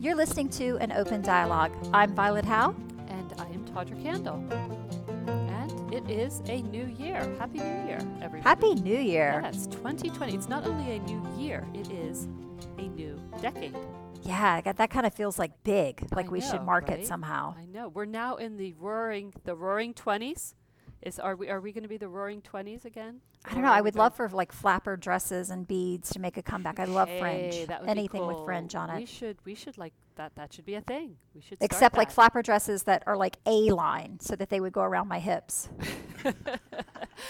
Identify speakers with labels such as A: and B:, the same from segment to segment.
A: You're listening to an open dialogue. I'm Violet Howe.
B: And I am Tawdra Kandle. And it is a new year. Happy New Year, everybody.
A: Happy New Year.
B: Yes, 2020. It's not only a new year, it is a new decade.
A: Yeah, that, that kind of feels like big, like
B: I
A: we should mark
B: right?
A: it somehow.
B: I know. We're now in the roaring the roaring 20s. Is are we are we going to be the roaring 20s again?
A: I don't know. I would love for like flapper dresses and beads to make a comeback. I love fringe.
B: Hey, that would be
A: Anything with fringe on it.
B: We should we should like that that should be a thing. We should
A: Except like flapper dresses that are like A line so that they would go around my hips.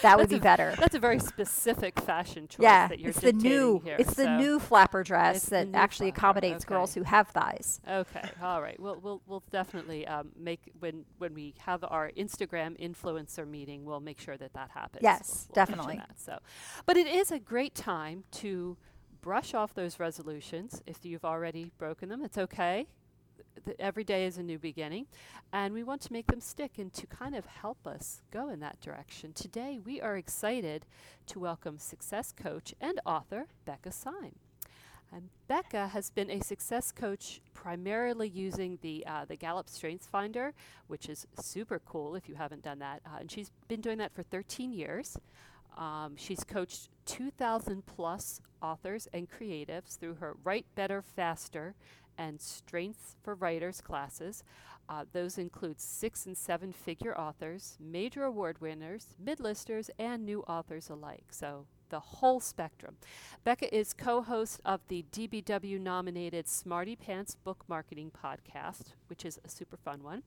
A: That would be
B: a-
A: better.
B: That's a very specific fashion choice
A: Yeah,
B: that you're
A: it's the new
B: here.
A: it's the new flapper dress that actually
B: flapper,
A: accommodates girls who have thighs.
B: Okay, all right. We'll we'll we'll definitely um, make when when we have our Instagram influencer meeting, we'll make sure that that happens.
A: Yes,
B: We'll- we'll
A: definitely.
B: That. So, but it is a great time to brush off those resolutions. If you've already broken them, it's okay. Th- every day is a new beginning, and we want to make them stick and to kind of help us go in that direction. Today, we are excited to welcome success coach and author Becca Syme. And Becca has been a success coach primarily using the uh, the Gallup Strengths Finder, which is super cool if you haven't done that. Uh, and she's been doing that for 13 years. Um, she's coached 2,000 plus authors and creatives through her Write Better Faster and Strengths for Writers classes. Uh, those include six and seven figure authors, major award winners, mid-listers, and new authors alike. So the whole spectrum. Becca is co host of the DBW nominated Smarty Pants Book Marketing Podcast, which is a super fun one,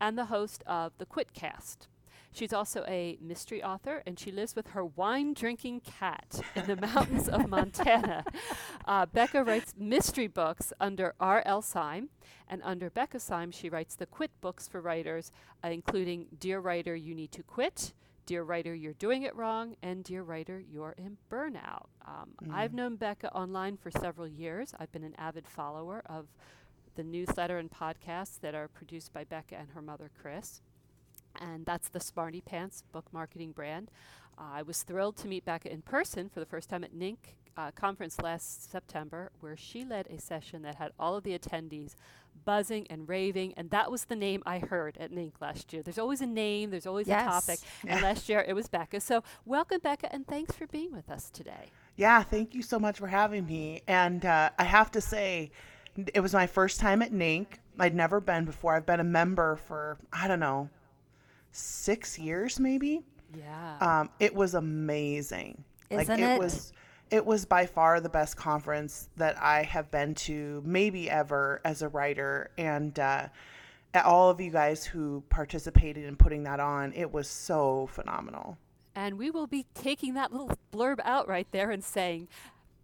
B: and the host of the Quitcast. She's also a mystery author, and she lives with her wine drinking cat in the mountains of Montana. Uh, Becca writes mystery books under R.L. Syme, and under Becca Syme, she writes the Quit books for writers, uh, including Dear Writer, You Need to Quit, Dear Writer, You're Doing It Wrong, and Dear Writer, You're in Burnout. Um, I've known Becca online for several years. I've been an avid follower of the newsletter and podcasts that are produced by Becca and her mother, Chris. And that's the Smarty Pants book marketing brand. Uh, I was thrilled to meet Becca in person for the first time at NINC uh, conference last September, where she led a session that had all of the attendees buzzing and raving. And that was the name I heard at NINC last year. There's always a name, there's always a topic.
A: Yes.
B: And last year it was Becca. So welcome, Becca, and thanks for being with us today.
C: Yeah, thank you so much for having me. And uh, I have to say, it was my first time at NINC. I'd never been before. I've been a member for, I don't know, six years maybe.
B: Yeah.
C: Um, it was amazing. like
A: Isn't
C: it,
A: it?
C: was it was by far the best conference that I have been to, maybe ever as a writer. And uh, all of you guys who participated in putting that on, it was so phenomenal.
B: And we will be taking that little blurb out right there and saying,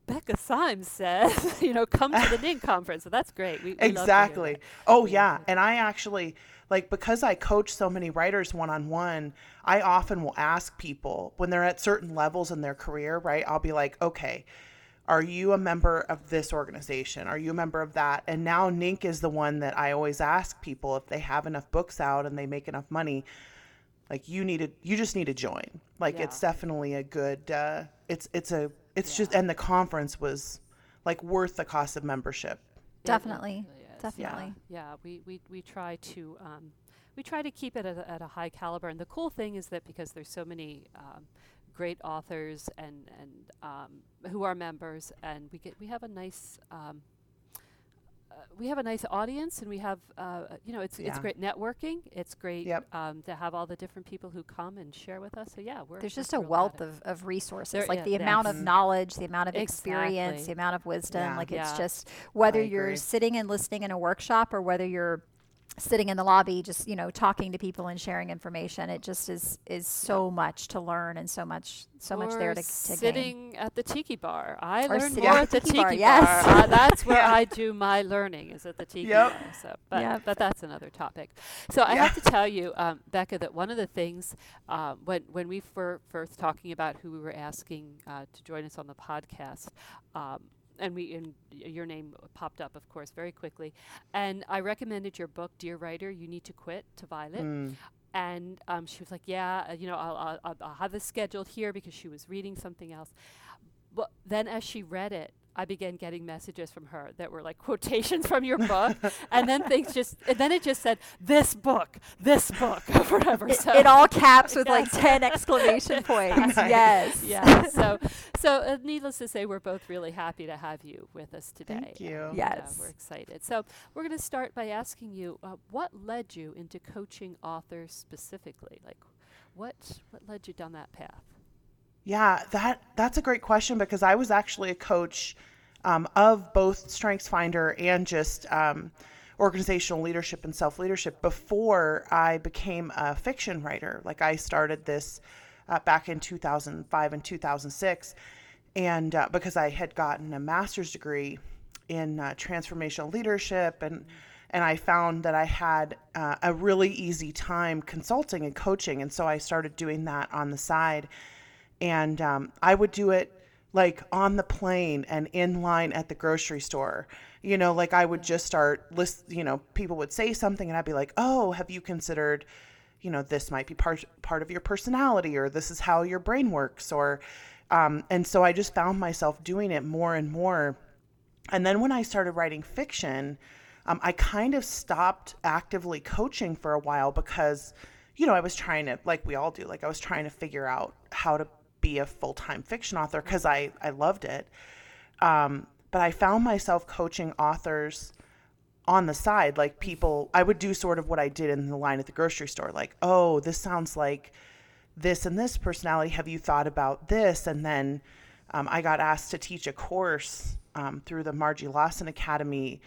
B: Becca Symes says, you know, come to the NINC conference. So that's great. We, we love to hear
C: exactly
B: that.
C: oh yeah and i actually like because i coach so many writers one-on-one i often will ask people when they're at certain levels in their career right i'll be like okay are you a member of this organization? Are you a member of that? And now NINC is the one that i always ask people if they have enough books out and they make enough money like you need to you just need to join. Like it's definitely a good uh it's it's a it's just and the conference was like worth the cost of membership.
A: Definitely.
B: Really.
A: Definitely.
B: Yeah, we, we, we try to um, we try to keep it at a, at a high caliber. And the cool thing is that because there's so many um, great authors and and um, who are members, and we get we have a nice. Um, we have a nice audience, and we have, uh, you know, it's it's
C: Yeah.
B: great networking. It's great
C: Yep.
B: um, to have all the different people who come and share with us. So yeah, we're
A: There's
B: we're
A: just a
B: thrilled about
A: wealth
B: it.
A: of, of resources,
B: There-
A: like
B: yeah,
A: the amount of
B: yes.
A: knowledge, the amount of experience,
B: Exactly.
A: the amount of wisdom.
C: Yeah.
A: Like
B: Yeah.
A: it's just whether
C: I
A: you're
C: agree.
A: sitting and listening in a workshop or whether you're sitting in the lobby just you know talking to people and sharing information it just is is so much to learn and so much so much there
B: Or
A: to, to gain.
B: sitting at the tiki bar. I
A: Or
B: learn more
A: at the tiki bar,
B: bar.
A: yes.
B: Uh, that's where
C: Yeah.
B: I do my learning is at the tiki
C: Yep.
B: bar. So, but
A: Yep.
B: but that's another topic. So I
C: Yeah.
B: have to tell you, um, Becca, that one of the things um, when when we were first talking about who we were asking uh, to join us on the podcast. Um, and we and your name popped up, of course, very quickly. And I recommended your book, Dear Writer, You Need to Quit, to Violet
C: Mm.
B: and um, she was like, "Yeah, uh, you know, I'll, I'll, I'll- I'll have this scheduled here because she was reading something else." But then, as she read it, I began getting messages from her that were like quotations from your book, and then things just, and then it just said, "This book, this book," or whatever.
A: It,
B: so
A: in all caps with like 10 exclamation points.
C: Nice.
A: Yes.
B: yeah. So, so uh, needless to say, we're both really happy to have you with us today.
C: Thank you.
B: and,
A: Yes.
B: uh, we're excited. So, we're going to start by asking you, uh, what led you into coaching authors specifically? Like, what what led you down that path?
C: Yeah, that that's a great question because I was actually a coach um, of both StrengthsFinder and just um, organizational leadership and self leadership before I became a fiction writer. Like I started this uh, back in 2005 and 2006, and uh, because I had gotten a master's degree in uh, transformational leadership and and I found that I had uh, a really easy time consulting and coaching, and so I started doing that on the side and um, I would do it like on the plane and in line at the grocery store. You know, like I would just start list. You know, people would say something, and I'd be like, "Oh, have you considered?" You know, this might be part part of your personality, or this is how your brain works, or um, and so I just found myself doing it more and more. And then when I started writing fiction, um, I kind of stopped actively coaching for a while because, you know, I was trying to, like we all do, like I was trying to figure out how to be a full time fiction author because I, I loved it. Um, but I found myself coaching authors on the side, like people, I would do sort of what I did in the line at the grocery store, like, oh, this sounds like this and this personality. Have you thought about this? And then um, I got asked to teach a course um, through the Margie Lawson Academy.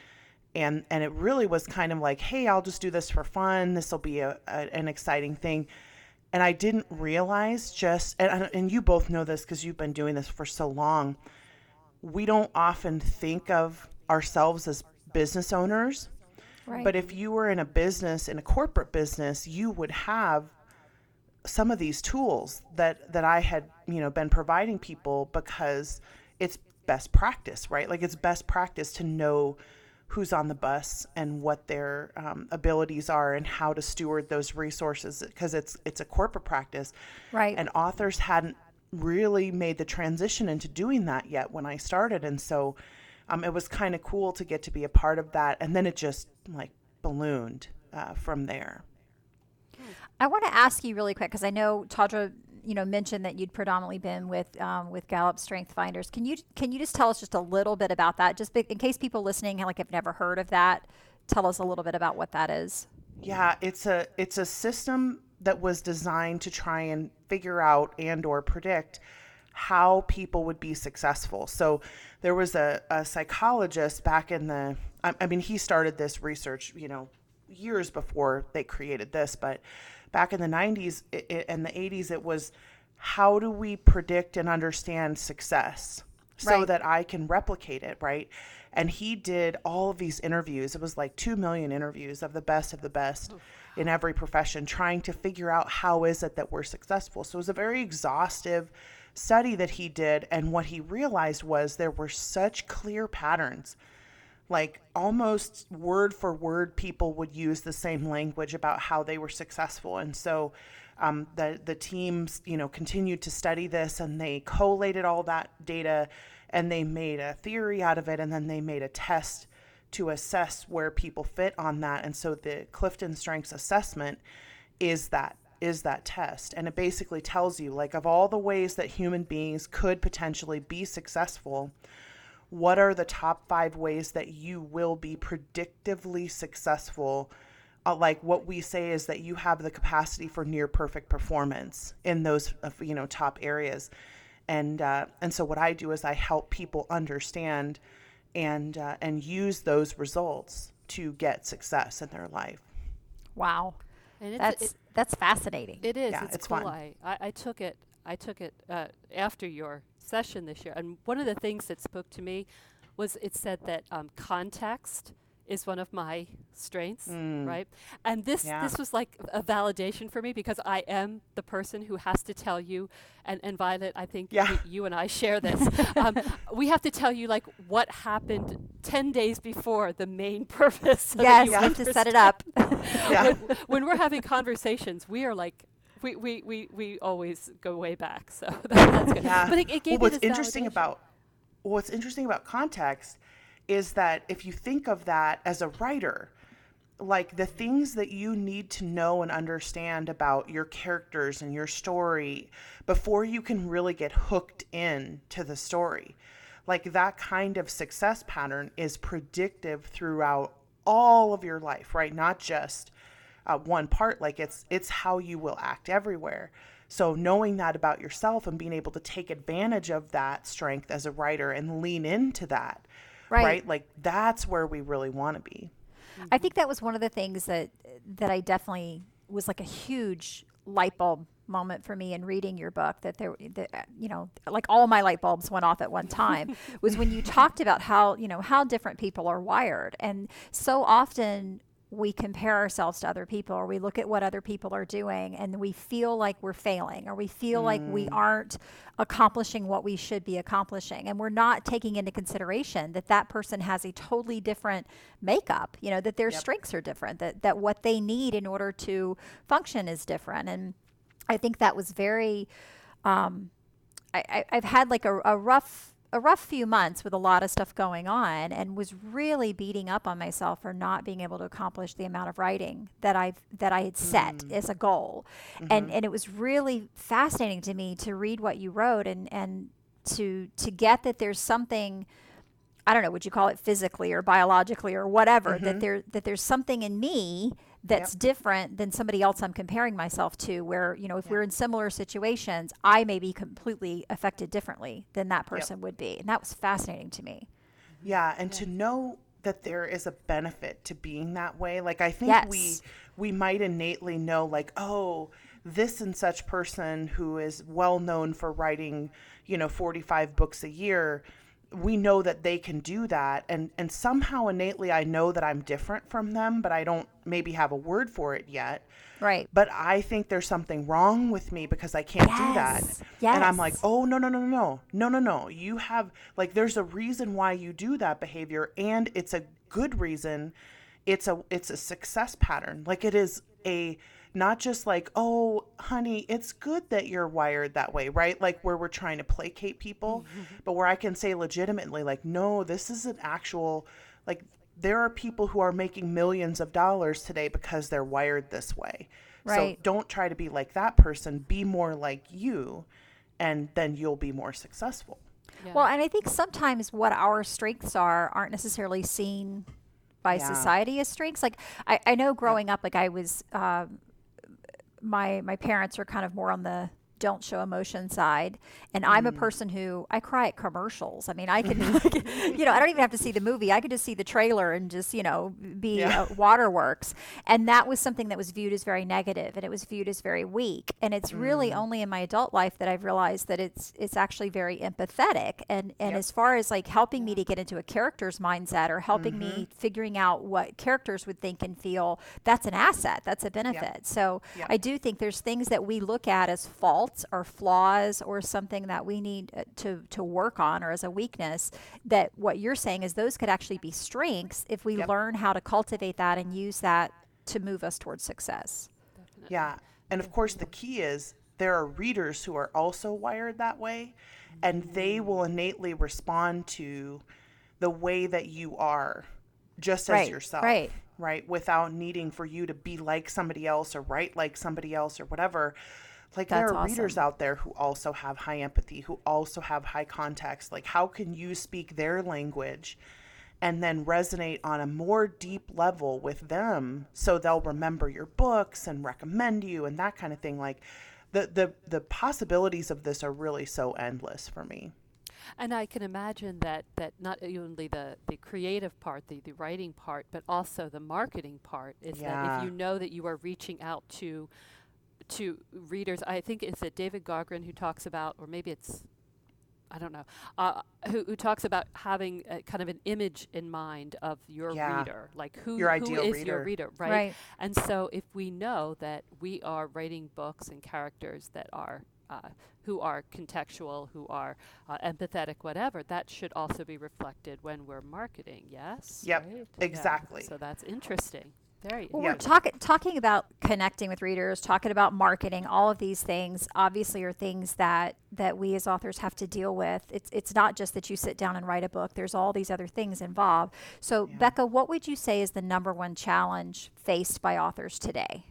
C: And, and it really was kind of like, hey, I'll just do this for fun. This will be a, a, an exciting thing. And I didn't realize just, and, and you both know this because you've been doing this for so long. We don't often think of ourselves as business owners.
A: Right.
C: But if you were in a business, in a corporate business, you would have some of these tools that that I had, you know, been providing people because it's best practice, right? Like it's best practice to know who's on the bus and what their um, abilities are and how to steward those resources because it's it's a corporate practice.
A: Right.
C: And authors hadn't really made the transition into doing that yet when I started, and so um, it was kind of cool to get to be a part of that. And then it just like ballooned uh, from there.
A: I want to ask you really quick because I know Tawdra, you know, mentioned that you'd predominantly been with um, with Gallup Strength Finders. Can you can you just tell us just a little bit about that, just in case people listening like have never heard of that? Tell us a little bit about what that is.
C: Yeah, it's a it's a system that was designed to try and figure out and or predict how people would be successful. So there was a, a psychologist back in the I, I mean he started this research, you know, years before they created this, but back in the 90s it, it, and the 80s it was how do we predict and understand success so
A: Right.
C: that I can replicate it, right? And he did all of these interviews. It was like 2 million interviews of the best of the best in every profession trying to figure out how is it that we're successful. So it was a very exhaustive study that he did and what he realized was there were such clear patterns like almost word for word people would use the same language about how they were successful. And so um, the the teams you know continued to study this and they collated all that data and they made a theory out of it and then they made a test to assess where people fit on that. And so the CliftonStrengths assessment is that is that test. And it basically tells you like of all the ways that human beings could potentially be successful what are the top five ways that you will be predictively successful uh, like what we say is that you have the capacity for near perfect performance in those uh, you know top areas and uh, and so what i do is i help people understand and uh, and use those results to get success in their life
A: Wow,
B: And it's,
A: that's
B: it,
A: that's fascinating.
B: it is.
C: Yeah,
B: it's,
C: it's
B: cool.
C: fun.
B: I, I, I took it. I took it uh, after your session this year, and one of the things that spoke to me was it said that um, context is one of my strengths, right? And this
C: Yeah.
B: this was like a validation for me because I am the person who has to tell you, and, and Violet, I think
C: Yeah.
B: you and I share this. um, we have to tell you like what happened ten days before the main purpose. so
A: yes,
B: you
A: you have to set it up.
B: when, when we're having conversations, we are like, we, we, we, we always go way back. So that, that's good.
C: Yeah.
B: But it, it gave
C: well, what's interesting
B: validation.
C: about what's interesting about context is that if you think of that as a writer, like the things that you need to know and understand about your characters and your story before you can really get hooked in to the story. Like that kind of success pattern is predictive throughout all of your life, right? Not just uh, one part. Like it's it's how you will act everywhere. So knowing that about yourself and being able to take advantage of that strength as a writer and lean into that, right? right? Like that's where we really want to be.
A: I think that was one of the things that that I definitely was like a huge light bulb moment for me in reading your book that there that, you know like all my light bulbs went off at one time was when you talked about how you know how different people are wired and so often we compare ourselves to other people or we look at what other people are doing and we feel like we're failing or we feel mm. like we mm. aren't accomplishing what we should be accomplishing and we're not taking into consideration that that person has a totally different makeup you know that their yep. strengths are different that that what they need in order to function is different and i think that was very um, I, have had like a, a rough a rough few months with a lot of stuff going on and was really beating up on myself for not being able to accomplish the amount of writing that I've that I had set mm. as a goal. Mm-hmm. And and it was really fascinating to me to read what you wrote and and to to get that there's something I don't know, would you call it physically or biologically or whatever, mm-hmm. that there that there's something in me that's yep. different than somebody else I'm comparing myself to, where, you know, if yep. we're in similar situations, I may be completely affected differently than that person yep. would be. And that was fascinating to me.
C: Yeah. And yeah. to know that there is a benefit to being that way. Like, I think yes. we, we might innately know, like, oh, this and such person who is well known for writing, you know, 45 books a year we know that they can do that and and somehow innately I know that I'm different from them but I don't maybe have a word for it yet.
A: Right.
C: But I think there's something wrong with me because I can't yes. do that. Yes. And I'm like, "Oh, no, no, no, no. No, no, no. You have like there's a reason why you do that behavior and it's a good reason. It's a it's a success pattern. Like it is a not just like, oh, honey, it's good that you're wired that way, right? Like where we're trying to placate people, mm-hmm. but where I can say legitimately, like, no, this is an actual, like, there are people who are making millions of dollars today because they're wired this way. Right. So don't try to be like that person, be more like you, and then you'll be more successful.
A: Yeah. Well, and I think sometimes what our strengths are aren't necessarily seen by yeah. society as strengths. Like I, I know growing yeah. up, like I was um, my my parents are kind of more on the don't show emotion side. And mm. I'm a mm. person who I cry at commercials. I mean, I can, you know, I don't even have to see the movie. I could just see the trailer and just, you know, be yeah. uh, waterworks. And that was something that was viewed as very negative and it was viewed as very weak. And it's mm. really only in my adult life that I've realized that it's it's actually very empathetic. And and yep. as far as like helping me to get into a character's mindset or helping mm-hmm. me figuring out what characters would think and feel, that's an asset. That's a benefit. Yep. So yep. I do think there's things that we look at as faults faults or flaws or something that we need uh, to to work on or as a weakness that what you're saying is those could actually be strengths if we yep. learn how to cultivate that and use that to move us towards success.
C: Definitely. Yeah. And of course the key is there are readers who are also wired that way and they will innately respond to the way that you are just
A: right,
C: as yourself
A: right
C: right without needing for you to be like somebody else or write like somebody else or whatever like That's there are awesome. readers out there who also have high empathy, who also have high context. Like how can you speak their language and then resonate on a more deep level with them so they'll remember your books and recommend you and that kind of thing like the the the possibilities of this are really so endless for me.
B: And I can imagine that, that not only the, the creative part, the, the writing part, but also the marketing part is yeah. that if you know that you are reaching out to to readers. I think it's it David Gaughran who talks about, or maybe it's I don't know, uh, who, who talks about having a, kind of an image in mind of your yeah. reader, like who,
C: your
B: who is
C: reader.
B: your reader, right?
A: right?
B: And so if we know that we are writing books and characters that are uh, who are contextual, who are uh, empathetic, whatever, that should also be reflected when we're marketing. Yes.
C: Yep.
B: Right?
C: Exactly.
B: Yeah. So that's interesting. Very
A: Well,
C: Yeah.
A: we're talking talking about connecting with readers, talking about marketing, all of these things obviously are things that that we as authors have to deal with. It's it's not just that you sit down and write a book. There's all these other things involved. So, Becca, what would you say is the number one challenge faced by authors today?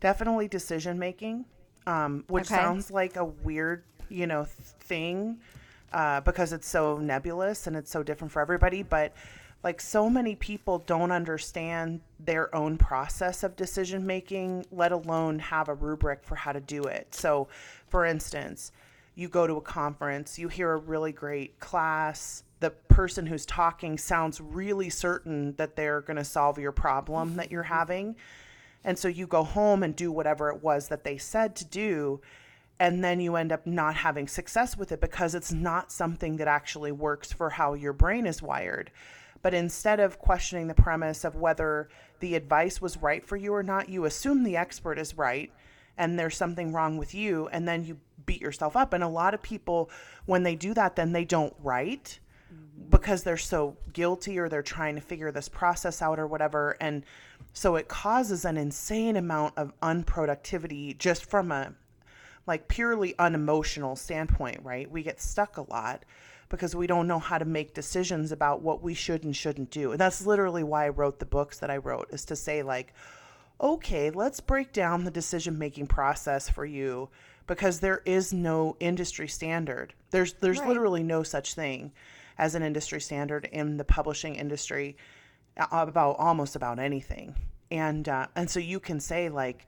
C: Definitely decision making, um, which
A: Okay.
C: sounds like a weird, you know, th- thing uh, because it's so nebulous and it's so different for everybody. But like so many people don't understand their own process of decision making, let alone have a rubric for how to do it. So, for instance, you go to a conference, you hear a really great class. The person who's talking sounds really certain that they're going to solve your problem that you're mm-hmm. having. And so you go home and do whatever it was that they said to do. And then you end up not having success with it because it's not something that actually works for how your brain is wired. But instead of questioning the premise of whether the advice was right for you or not, you assume the expert is right and there's something wrong with you. And then you beat yourself up. And a lot of people, when they do that, then they don't write mm-hmm. because they're so guilty or they're trying to figure this process out or whatever. And so it causes an insane amount of unproductivity just from a like purely unemotional standpoint, right? We get stuck a lot because we don't know how to make decisions about what we should and shouldn't do. And that's literally why I wrote the books that I wrote is to say like okay, let's break down the decision making process for you because there is no industry standard. There's there's
A: Right.
C: literally no such thing as an industry standard in the publishing industry uh, about almost about anything. And uh, and so you can say like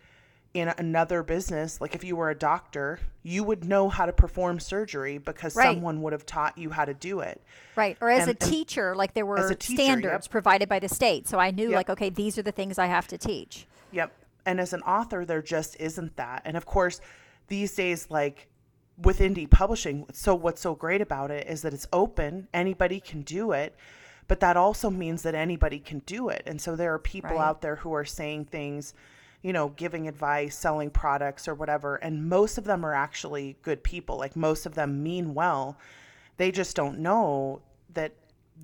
C: in another business, like if you were a doctor, you would know how to perform surgery because
A: Right.
C: someone would have taught you how to do it.
A: Right. Or as
C: And-
A: a teacher, like there were
C: teacher,
A: standards
C: yep.
A: provided by the state. So I knew
C: Yep.
A: like, okay, these are the things I have to teach.
C: Yep. And as an author, there just isn't that. And of course, these days, like with indie publishing, so what's so great about it is that it's open, anybody can do it, but that also means that anybody can do it. And so there are people
A: Right.
C: out there who are saying things, you know, giving advice, selling products or whatever. And most of them are actually good people. Like most of them mean well. They just don't know that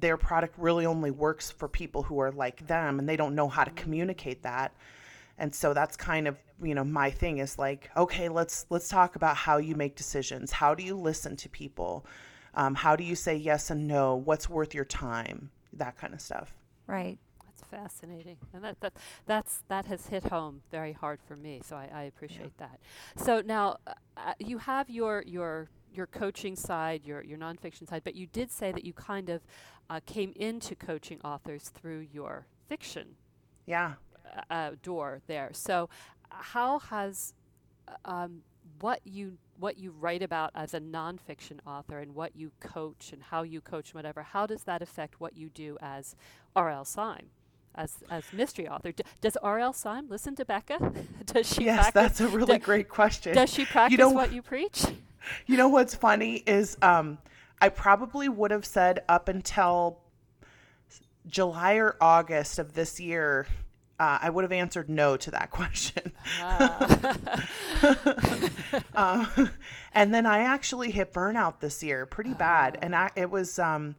C: their product really only works for people who are like them and they don't know how to communicate that and so that's kind of you know my thing is like okay let's let's talk about how you make decisions how do you listen to people um, how do you say yes and no what's worth your time that kind of stuff
A: Right.
B: Fascinating, and that, that that's that has hit home very hard for me. So I, I appreciate that. So now uh, uh, you have your your your coaching side, your your nonfiction side, but you did say that you kind of uh, came into coaching authors through your fiction
C: yeah
B: uh, uh, door there. So, uh, how has um, what you what you write about as a nonfiction author and what you coach and how you coach whatever, how does that affect what you do as R.L. Syme? As, as mystery author, D- does R.L. Syme listen to Becca? does she
C: yes
B: practice?
C: that's a really
B: do-
C: great question
B: Does she practice you
C: know-
B: what you preach?
C: You know what's funny is um, I probably would have said up until July or August of this year, uh, I would have answered no to that question. um, and then I actually hit burnout this year pretty bad, and I, it was um,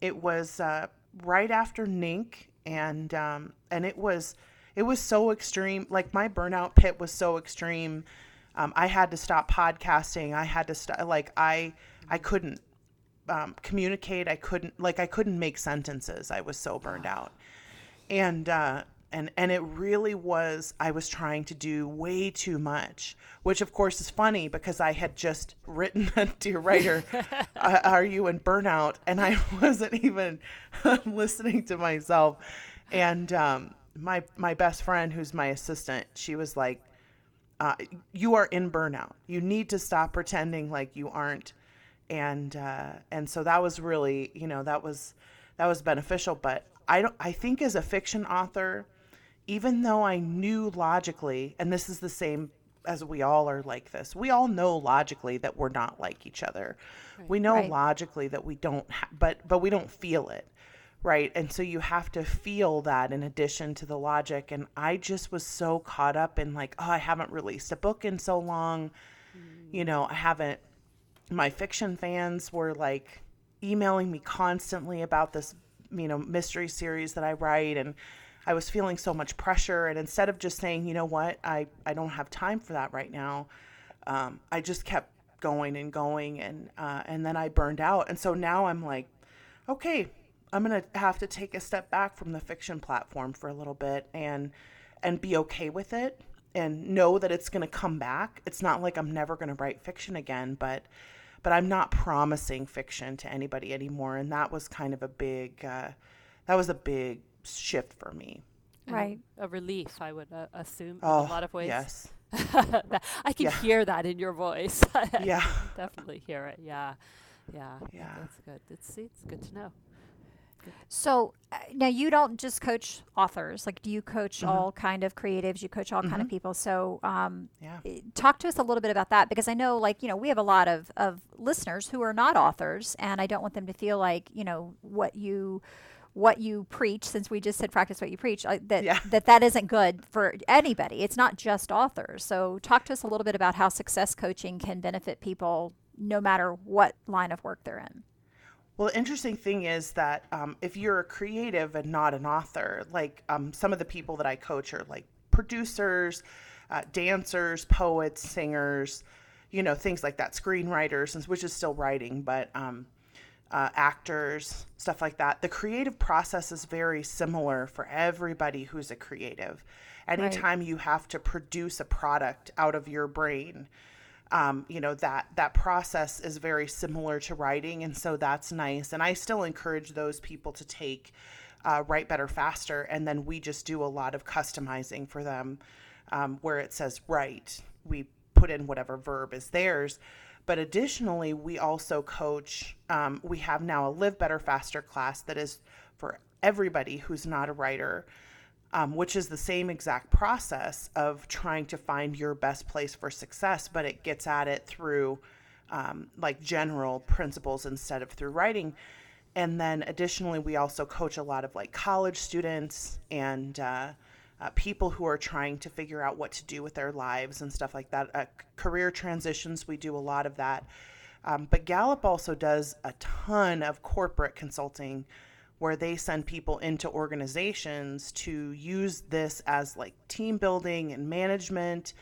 C: it was uh, right after NINC, and um, and it was it was so extreme. Like my burnout pit was so extreme. Um, I had to stop podcasting. I had to stop. Like I I couldn't um, communicate. I couldn't like I couldn't make sentences. I was so burned out, and uh, and and it really was. I was trying to do way too much, which of course is funny because I had just written a dear writer, uh, "Are you in burnout?" and I wasn't even listening to myself. And um, my my best friend, who's my assistant, she was like, uh, "You are in burnout. You need to stop pretending like you aren't." and uh, and so that was really you know that was that was beneficial but i don't i think as a fiction author even though i knew logically and this is the same as we all are like this we all know logically that we're not like each other. We know
A: Right.
C: logically that we don't ha- but but we don't feel it right? And so you have to feel that in addition to the logic. And i just was so caught up in like oh i haven't released a book in so long. Mm. You know i haven't my fiction fans were like emailing me constantly about this you know mystery series that i write. And I was feeling so much pressure. And instead of just saying, you know what, I, I don't have time for that right now, um, I just kept going and going. And, uh, and then I burned out. And so now I'm like, okay, I'm going to have to take a step back from the fiction platform for a little bit and, and be okay with it and know that it's going to come back. It's not like I'm never going to write fiction again, but but I'm not promising fiction to anybody anymore. And that was kind of a big uh, that was a big shift for me.
A: Right.
B: A relief, I would uh, assume,
C: Oh,
B: in a lot of ways.
C: yes,
B: I can
C: Yeah.
B: hear that in your voice.
C: Yeah,
B: definitely hear it. Yeah. Yeah.
C: Yeah.
B: That's good. It's, see, it's good to know.
A: So uh, now you don't just coach authors. Like, do you coach
C: Mhm.
A: all kind of creatives? You coach all kind of
C: Mhm.
A: people. So, um,
C: yeah.
A: talk to us a little bit about that because I know, like, you know, we have a lot of of listeners who are not authors, and I don't want them to feel like, you know, what you what you preach since we just said practice what you preach uh, that
C: Yeah.
A: that that isn't good for anybody. It's not just authors. So talk to us a little bit about how success coaching can benefit people no matter what line of work they're in.
C: Well, the interesting thing is that um, if you're a creative and not an author, like um, some of the people that I coach are like producers, uh, dancers, poets, singers, you know, things like that, screenwriters, which is still writing, but um, uh, actors, stuff like that. The creative process is very similar for everybody who's a creative. Anytime you have to produce a product out of your brain, um, you know that that process is very similar to writing and so that's nice and i still encourage those people to take uh, write better faster and then we just do a lot of customizing for them um, where it says write we put in whatever verb is theirs but additionally we also coach um, we have now a live better faster class that is for everybody who's not a writer um, which is the same exact process of trying to find your best place for success, but it gets at it through um, like general principles instead of through writing. And then additionally, we also coach a lot of like college students and uh, uh, people who are trying to figure out what to do with their lives and stuff like that. Uh, career transitions, we do a lot of that. Um, but Gallup also does a ton of corporate consulting where they send people into organizations to use this as like team building and management.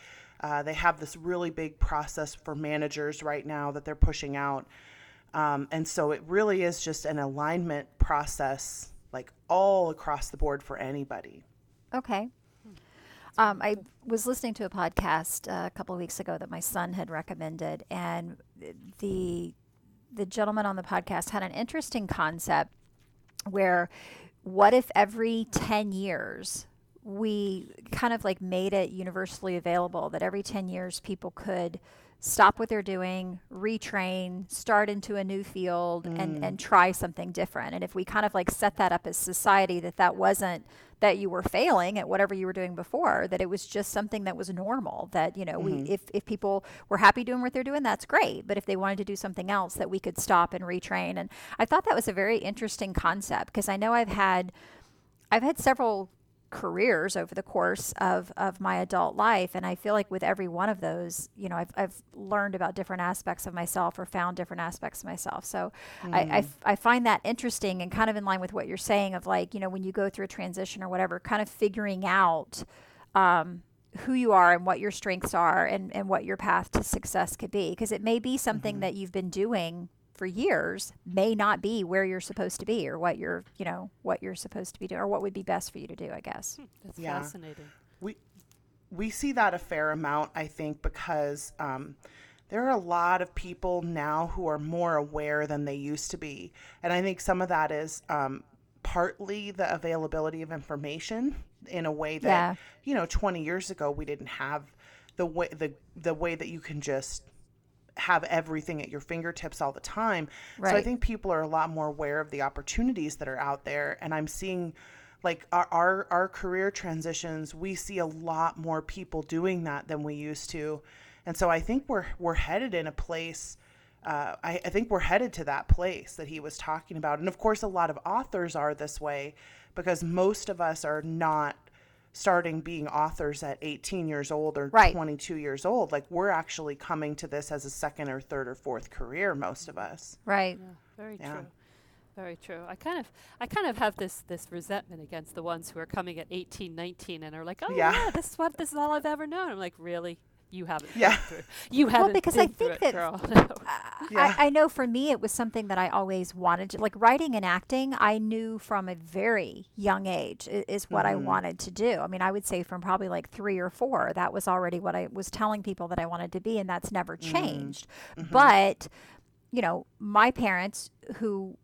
C: Uh, they have this really big process for managers right now that they're pushing out. Um, and so it really is just an alignment process, like all across the board for anybody.
A: Okay. Um, I was listening to a podcast uh, a couple of weeks ago that my son had recommended, and the the gentleman on the podcast had an interesting concept where what if every 10 years we kind of like made it universally available that every 10 years people could stop what they're doing, retrain, start into a new field and and try something different. And if we kind of like set that up as society that that wasn't that you were failing at whatever you were doing before, that it was just something that was normal that, you know, we mm-hmm. if if people were happy doing what they're doing, that's great. But if they wanted to do something else that we could stop and retrain. And I thought that was a very interesting concept because I know I've had I've had several careers over the course of, of my adult life. And I feel like with every one of those, you know, I've, I've learned about different aspects of myself or found different aspects of myself. So I, I f- I find that interesting and kind of in line with what you're saying of like, you know, when you go through a transition or whatever, kind of figuring out um, who you are and what your strengths are and, and what your path to success could be. Because it may be something that you've been doing for years may not be where you're supposed to be or what you're you know what you're supposed to be doing or what would be best for you to do i guess
B: That's
C: Yeah.
B: fascinating.
C: we we see that a fair amount i think because um, there are a lot of people now who are more aware than they used to be and i think some of that is um, partly the availability of information in a way that
A: Yeah.
C: you know 20 years ago we didn't have the way the the way that you can just have everything at your fingertips all the time. So I think people are a lot more aware of the opportunities that are out there and I'm seeing like our, our our career transitions, we see a lot more people doing that than we used to. And so I think we're we're headed in a place uh, I, I think we're headed to that place that he was talking about. And of course, a lot of authors are this way because most of us are not starting being authors at 18 years old or
A: Right.
C: 22 years old. Like, we're actually coming to this as a second or third or fourth career, most of us.
A: right
B: Yeah, very
C: Yeah.
B: true. very true. I kind of, I kind of have this this resentment against the ones who are coming at 18, 19 and are like, oh yeah,
C: Yeah.
B: this is what this is all I've ever known. I'm like, really? You haven't.
C: Yeah.
B: Through. You haven't.
A: Well, because I
B: been through
A: think that-
B: girl. No.
C: Yeah.
A: I, I know for me it was something that I always wanted to like writing and acting I knew from a very young age i- is what I
C: Mhm.
A: wanted to do. I mean I would say from probably like 3 or 4 that was already what I was telling people that I wanted to be and that's never changed. But you know, my parents who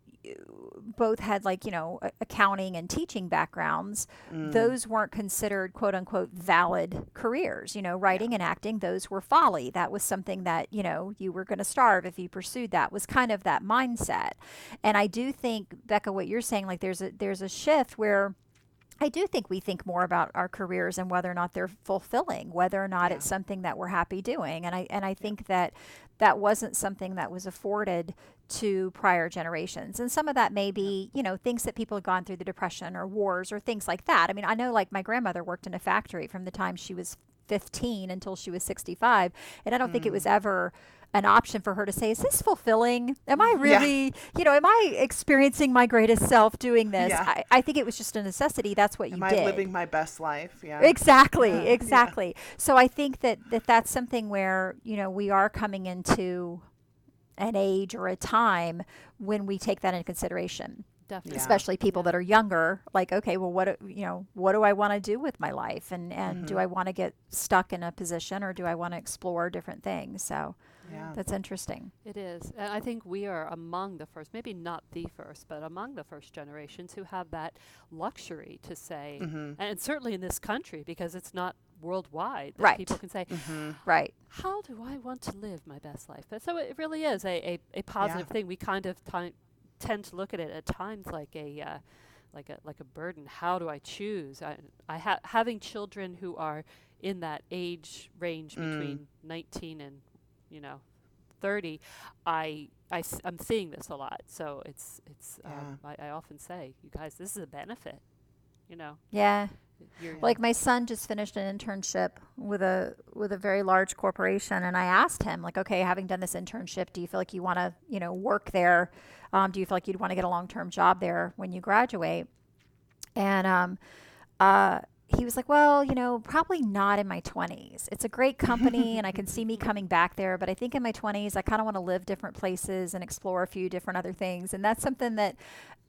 A: both had like, you know, accounting and teaching backgrounds,
C: Mm.
A: those weren't considered quote unquote valid careers. You know, writing and acting, those were folly. That was something that, you know, you were going to starve if you pursued that was kind of that mindset. And I do think, Becca, what you're saying, like there's a there's a shift where I do think we think more about our careers and whether or not they're fulfilling, whether or not
C: Yeah.
A: it's something that we're happy doing. And I and I think that that wasn't something that was afforded to prior generations. And some of that may be, you know, things that people had gone through the depression or wars or things like that. I mean, I know like my grandmother worked in a factory from the time she was 15 until she was 65, and I don't think it was mm. ever an option for her to say, "Is this fulfilling? Am I
C: Yeah.
A: really, you know, am I experiencing my greatest self doing this?"
C: Yeah.
A: I, I think it was just a necessity. That's what
C: Am
A: you
C: I
A: did.
C: living my best life? Yeah.
A: Exactly,
C: Yeah.
A: exactly. So I think that, that that's something where, you know, we are coming into an age or a time when we take that into consideration,
B: Definitely.
C: Yeah.
A: especially people that are younger, like, okay, well, what, do- you know, what do I want to do with my life? And, and
C: Mm-hmm.
A: do I want to get stuck in a position or do I want to explore different things? So
C: Yeah.
A: that's interesting.
B: It is. And I think we are among the first, maybe not the first, but among the first generations who have that luxury to say,
C: Mhm.
B: and certainly in this country because it's not worldwide that
A: Right.
B: people can say,
C: mm-hmm.
A: Right.
B: how do I want to live my best life? And so it really is a, a, a positive thing. We kind of ti- tend to look at it at times like a uh, like a like a burden. How do I choose? I, I ha- having children who are in that age range
C: Mm.
B: between 19 and you know 30 I, I s- I'm seeing this a lot so it's it's um, I, I often say you guys this is a benefit you know
A: Yeah.
B: You're
A: Like my son just finished an internship with a with a very large corporation, and I asked him, like, okay, having done this internship, do you feel like you want to, you know, work there? Um, do you feel like you'd want to get a long term job there when you graduate? And um, uh, he was like, well, you know, probably not in my 20s. It's a great company, and I can see me coming back there, but I think in my 20s, I kind of want to live different places and explore a few different other things, and that's something that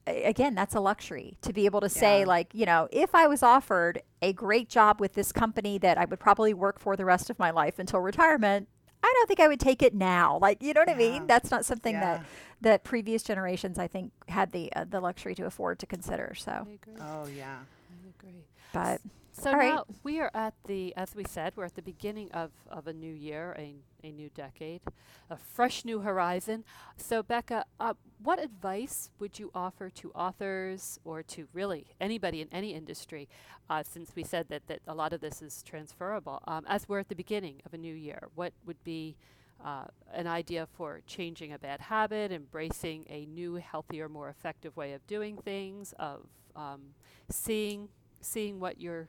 A: again, that's a luxury to be able to say, like, you know, if I was offered a great job with this company that I would probably work for the rest of my life until retirement, I don't think I would take it now. Like, you know what I mean? That's not something
C: Yeah.
A: that that previous generations, I think, had the uh, the luxury to afford to consider. So,
B: I agree
C: Oh yeah.
B: I agree
A: but
B: So
A: All right.
B: now we are at the, as we said, we're at the beginning of, of a new year, a, a new decade, a fresh new horizon. So Becca, uh, what advice would you offer to authors or to really anybody in any industry, uh, since we said that, that a lot of this is transferable, um, as we're at the beginning of a new year? What would be uh, an idea for changing a bad habit, embracing a new, healthier, more effective way of doing things, of um, seeing seeing what you're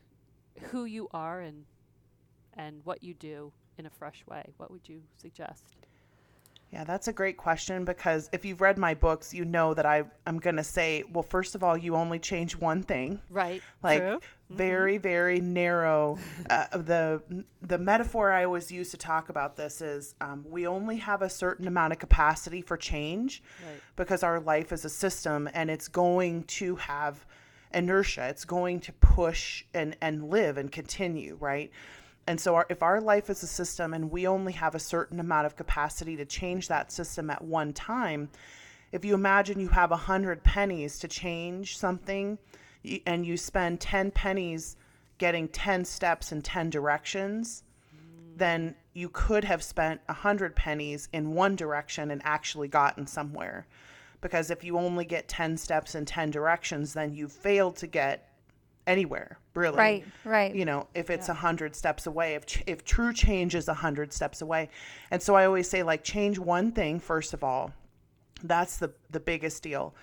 B: who you are and and what you do in a fresh way what would you suggest
C: Yeah, that's a great question because if you've read my books, you know that I I'm going to say, well, first of all, you only change one thing.
B: right
C: Like
B: True.
C: very very narrow uh, the the metaphor I always use to talk about this is um, we only have a certain amount of capacity for change
B: right
C: because our life is a system and it's going to have inertia it's going to push and and live and continue right and so our, if our life is a system and we only have a certain amount of capacity to change that system at one time if you imagine you have a hundred pennies to change something and you spend 10 pennies getting 10 steps in 10 directions then you could have spent a hundred pennies in one direction and actually gotten somewhere. Because if you only get 10 steps in 10 directions, then you've failed to get anywhere, really.
A: right, right.
C: You know, if it's a hundred steps away, if, ch- if true change is a hundred steps away. And so I always say, like, change one thing, first of all. That's the, the biggest deal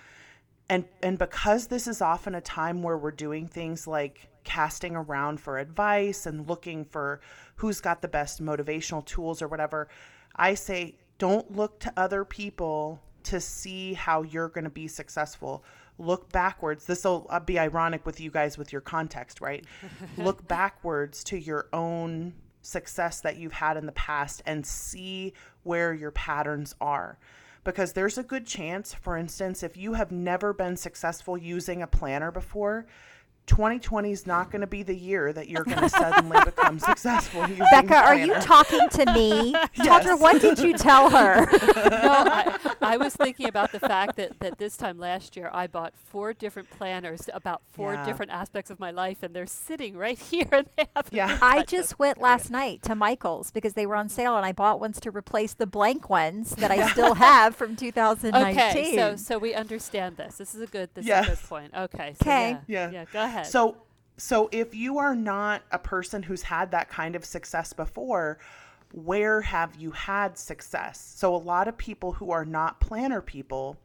C: and and because this is often a time where we're doing things like casting around for advice and looking for who's got the best motivational tools or whatever i say don't look to other people to see how you're going to be successful, look backwards. This will uh, be ironic with you guys with your context, right? look backwards to your own success that you've had in the past and see where your patterns are. Because there's a good chance, for instance, if you have never been successful using a planner before, 2020 is not going to be the year that you're going to suddenly become successful. using
A: Becca, are you talking to me?
C: Yes.
A: Tawdra, what did you tell her?
B: no, I, I was thinking about the fact that, that this time last year I bought four different planners about four
C: Yeah.
B: different aspects of my life, and they're sitting right here. And they haven't
C: Yeah.
A: I
B: touched.
A: just went last night to Michael's because they were on sale and I bought ones to replace the blank ones that I still have from 2019.
B: Okay, so so we understand this. This is a good. This is a good point. Okay. So
A: 'Kay.
B: Yeah,
C: Yeah.
B: Yeah. Go ahead.
C: So so if you are not a person who's had that kind of success before, where have you had success? So a lot of people who are not planner people,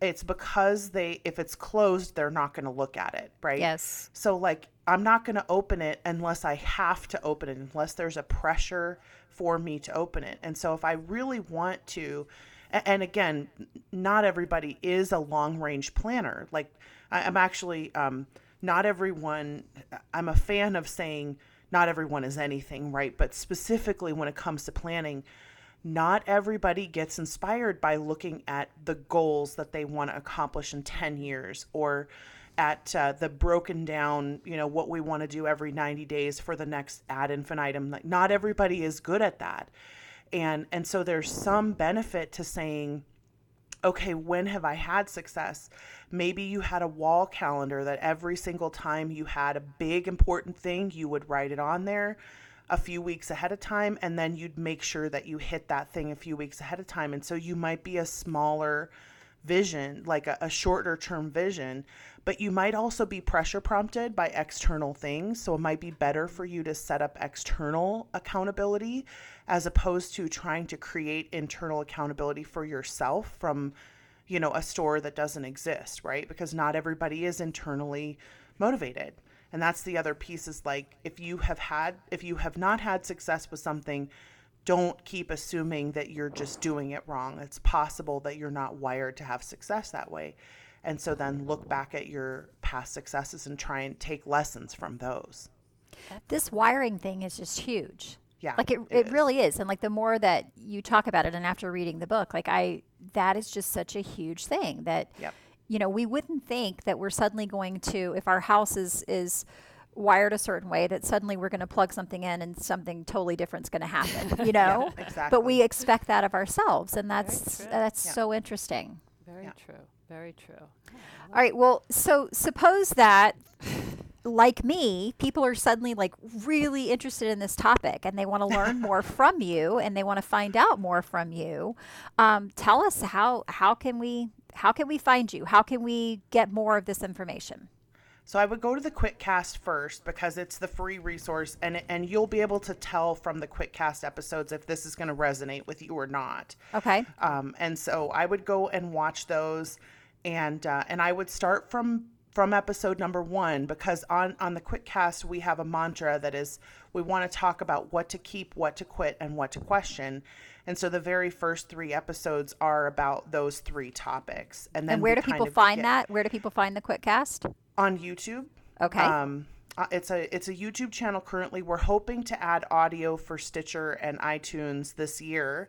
C: it's because they if it's closed, they're not going to look at it, right?
A: yes.
C: So like I'm not going to open it unless I have to open it, unless there's a pressure for me to open it. And so if I really want to, and again, not everybody is a long range planner. Like I'm actually, um, not everyone. I'm a fan of saying not everyone is anything, right? But specifically when it comes to planning, not everybody gets inspired by looking at the goals that they want to accomplish in 10 years or at uh, the broken down, you know, what we want to do every 90 days for the next ad infinitum. Like not everybody is good at that. And and so there's some benefit to saying okay, when have I had success? Maybe you had a wall calendar that every single time you had a big important thing, you would write it on there a few weeks ahead of time, and then you'd make sure that you hit that thing a few weeks ahead of time. And so you might be a smaller vision, like a, a shorter term vision, but you might also be pressure prompted by external things. So it might be better for you to set up external accountability as opposed to trying to create internal accountability for yourself from, you know, a store that doesn't exist, right? Because not everybody is internally motivated. And that's the other piece is like if you have had if you have not had success with something, don't keep assuming that you're just doing it wrong. It's possible that you're not wired to have success that way. And so then look back at your past successes and try and take lessons from those.
A: This wiring thing is just huge.
C: Yeah.
A: Like it, it, really is. And like the more that you talk about it and after reading the book, like I, that is just such a huge thing that,
C: Yep.
A: you know, we wouldn't think that we're suddenly going to, if our house is, is wired a certain way, that suddenly we're going to plug something in and something totally different's going to happen, you know?
C: exactly.
A: But we expect that of ourselves. And that's, that's
C: Yeah.
A: so interesting.
B: Very
C: Yeah.
B: true. Very true.
A: All right. Well, so suppose that, like me, people are suddenly like really interested in this topic and they want to learn more from you and they want to find out more from you. Um, tell us how how can we how can we find you? How can we get more of this information?
C: So I would go to the QuitCast first because it's the free resource, and and you'll be able to tell from the QuitCast episodes if this is going to resonate with you or not.
A: Okay.
C: Um, and so I would go and watch those, and uh, and I would start from from episode number one because on on the QuitCast we have a mantra that is we want to talk about what to keep, what to quit, and what to question. And so the very first three episodes are about those three topics. And then
A: And where do people find
C: get-
A: that? Where do people find the QuitCast?
C: On YouTube.
A: Okay.
C: Um, uh, it's a it's a YouTube channel currently. We're hoping to add audio for Stitcher and iTunes this year,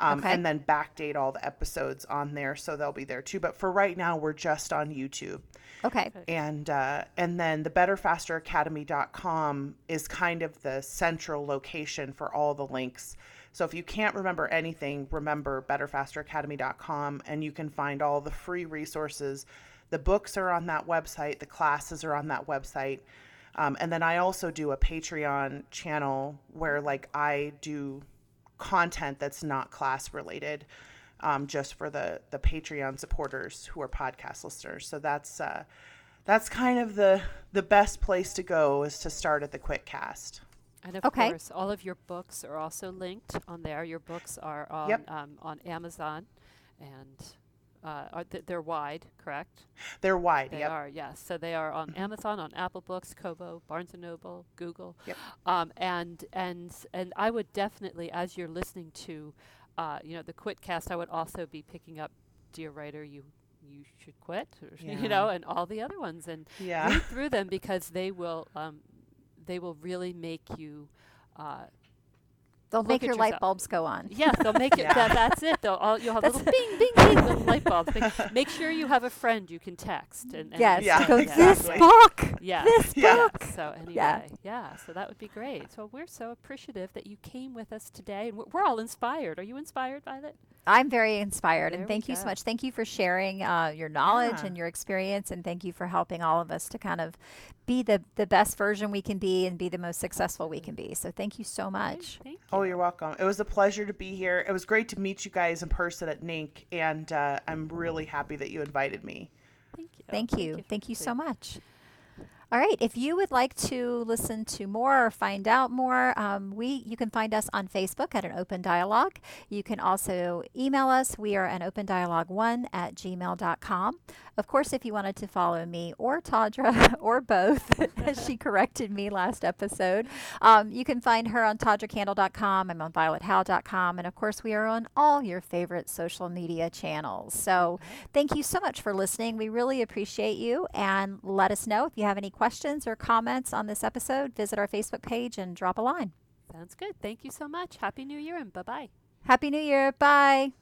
C: um,
A: Okay.
C: and then backdate all the episodes on there, so they'll be there too. But for right now, we're just on YouTube,
A: okay.
C: and uh, and then the betterfasteracademy.com is kind of the central location for all the links. So if you can't remember anything, remember betterfasteracademy.com, and you can find all the free resources. The books are on that website. The classes are on that website. Um, and then I also do a Patreon channel where like I do content that's not class related, um, just for the the Patreon supporters who are podcast listeners. So that's uh, that's kind of the the best place to go is to start at the QuitCast.
B: And of
A: Okay.
B: course, all of your books are also linked on there. Your books are on
C: Yep.
B: um, on Amazon, and uh, are th- they're wide, correct?
C: They're wide.
B: They
C: yep.
B: are, yes. So they are on Amazon, on Apple Books, Kobo, Barnes and Noble, Google,
C: Yep.
B: um, and and and I would definitely, as you're listening to, uh, you know, the Quitcast, I would also be picking up dear writer, you you should quit, or,
C: Yeah.
B: you know, and all the other ones, and
C: Yeah.
B: read through them because they will um, they will really make you. Uh,
A: They'll
B: Look
A: make
B: at
A: your light bulbs go on.
B: yeah, they'll make it.
C: Yeah.
B: That, that's it. They'll all, you'll have little bing, bing, bing, little light bulbs. Make, make sure you have a friend you can text. And, and
A: Yes.
C: Yeah,
A: you go, this book.
B: Yeah.
A: This
C: Yeah.
A: book.
B: So anyway,
A: Yeah.
B: yeah. So that would be great. So we're so appreciative that you came with us today, and we're, we're all inspired. Are you inspired, Violet?
A: I'm very inspired,
B: There
A: and thank you so much. Thank you for sharing uh, your knowledge
C: Yeah.
A: and your experience, and thank you for helping all of us to kind of be the the best version we can be and be the most successful we can be. So thank you so much.
B: Thank you.
C: Oh, you're welcome. It was a pleasure to be here. It was great to meet you guys in person at NINC, and uh, I'm really happy that you invited me.
B: Thank you.
A: Thank you. Thank you so
B: much.
A: All right. If you would like to listen to more or find out more, um, we you can find us on Facebook at an open dialogue. You can also email us. We are an open dialogue one at gmail.com. Of course, if you wanted to follow me or Tawdra or both, as she corrected me last episode, um, you can find her on tawdrakandle.com. I'm on violethowe.com. And of course, we are on all your favorite social media channels. So thank you so much for listening. We really appreciate you. And let us know if you have any questions or comments on this episode. Visit our Facebook page and drop a line.
B: Sounds good. Thank you so much. Happy New Year and bye bye.
A: Happy New Year. Bye.